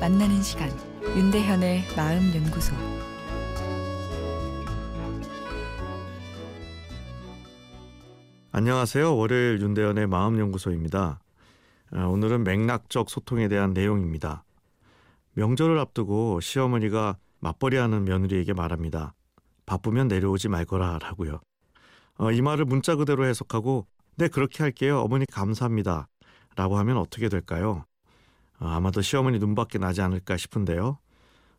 만나는 시간 윤대현의 마음 연구소 안녕하세요. 월요일 윤대현의 마음 연구소입니다. 아, 오늘은 맥락적 소통에 대한 내용입니다. 명절을 앞두고 시어머니가 맞벌이하는 며느리에게 말합니다. 바쁘면 내려오지 말거라라고요. 어, 이 말을 문자 그대로 해석하고 네 그렇게 할게요. 어머니 감사합니다. 라고 하면 어떻게 될까요? 어, 아마도 시어머니 눈밖에 나지 않을까 싶은데요.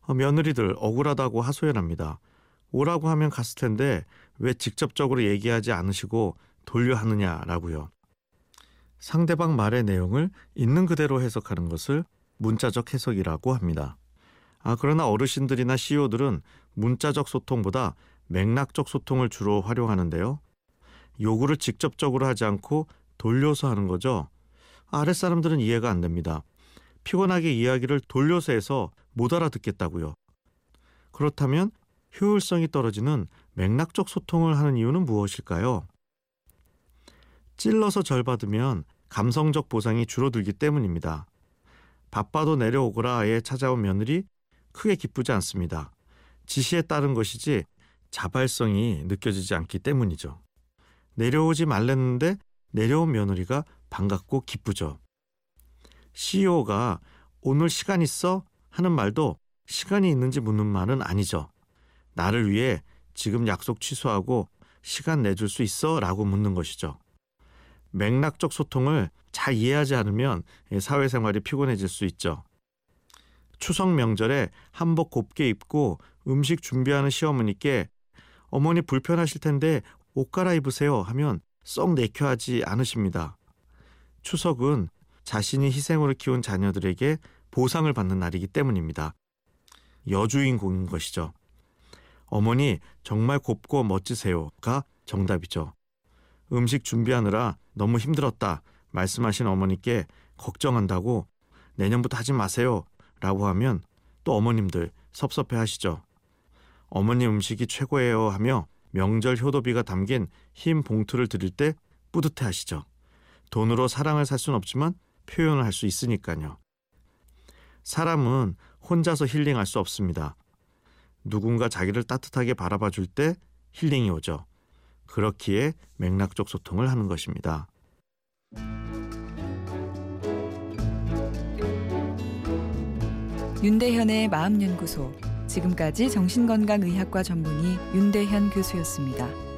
어, 며느리들 억울하다고 하소연합니다. 오라고 하면 갔을 텐데 왜 직접적으로 얘기하지 않으시고 돌려 하느냐라고요. 상대방 말의 내용을 있는 그대로 해석하는 것을 문자적 해석이라고 합니다. 아, 그러나 어르신들이나 CEO들은 문자적 소통보다 맥락적 소통을 주로 활용하는데요. 요구를 직접적으로 하지 않고 돌려서 하는 거죠. 아랫사람들은 이해가 안 됩니다. 피곤하게 이야기를 돌려서 해서 못 알아듣겠다고요. 그렇다면 효율성이 떨어지는 맥락적 소통을 하는 이유는 무엇일까요? 찔러서 절 받으면 감성적 보상이 줄어들기 때문입니다. 바빠도 내려오거라에 찾아온 며느리 크게 기쁘지 않습니다. 지시에 따른 것이지 자발성이 느껴지지 않기 때문이죠. 내려오지 말랬는데 내려온 며느리가 반갑고 기쁘죠. CEO가 오늘 시간 있어? 하는 말도 시간이 있는지 묻는 말은 아니죠. 나를 위해 지금 약속 취소하고 시간 내줄 수 있어? 라고 묻는 것이죠. 맥락적 소통을 잘 이해하지 않으면 사회생활이 피곤해질 수 있죠. 추석 명절에 한복 곱게 입고 음식 준비하는 시어머니께 어머니 불편하실 텐데 옷 갈아입으세요 하면 썩 내켜하지 않으십니다. 추석은 자신이 희생으로 키운 자녀들에게 보상을 받는 날이기 때문입니다. 여주인공인 것이죠. 어머니 정말 곱고 멋지세요가 정답이죠. 음식 준비하느라 너무 힘들었다 말씀하신 어머니께 걱정한다고 내년부터 하지 마세요 라고 하면 또 어머님들 섭섭해 하시죠. 어머니 음식이 최고예요 하며 명절 효도비가 담긴 흰 봉투를 드릴 때 뿌듯해 하시죠. 돈으로 사랑을 살 수는 없지만 표현을 할 수 있으니까요. 사람은 혼자서 힐링할 수 없습니다. 누군가 자기를 따뜻하게 바라봐 줄 때 힐링이 오죠. 그렇기에 맥락적 소통을 하는 것입니다. 윤대현의 마음연구소 지금까지 정신건강의학과 전문의 윤대현 교수였습니다.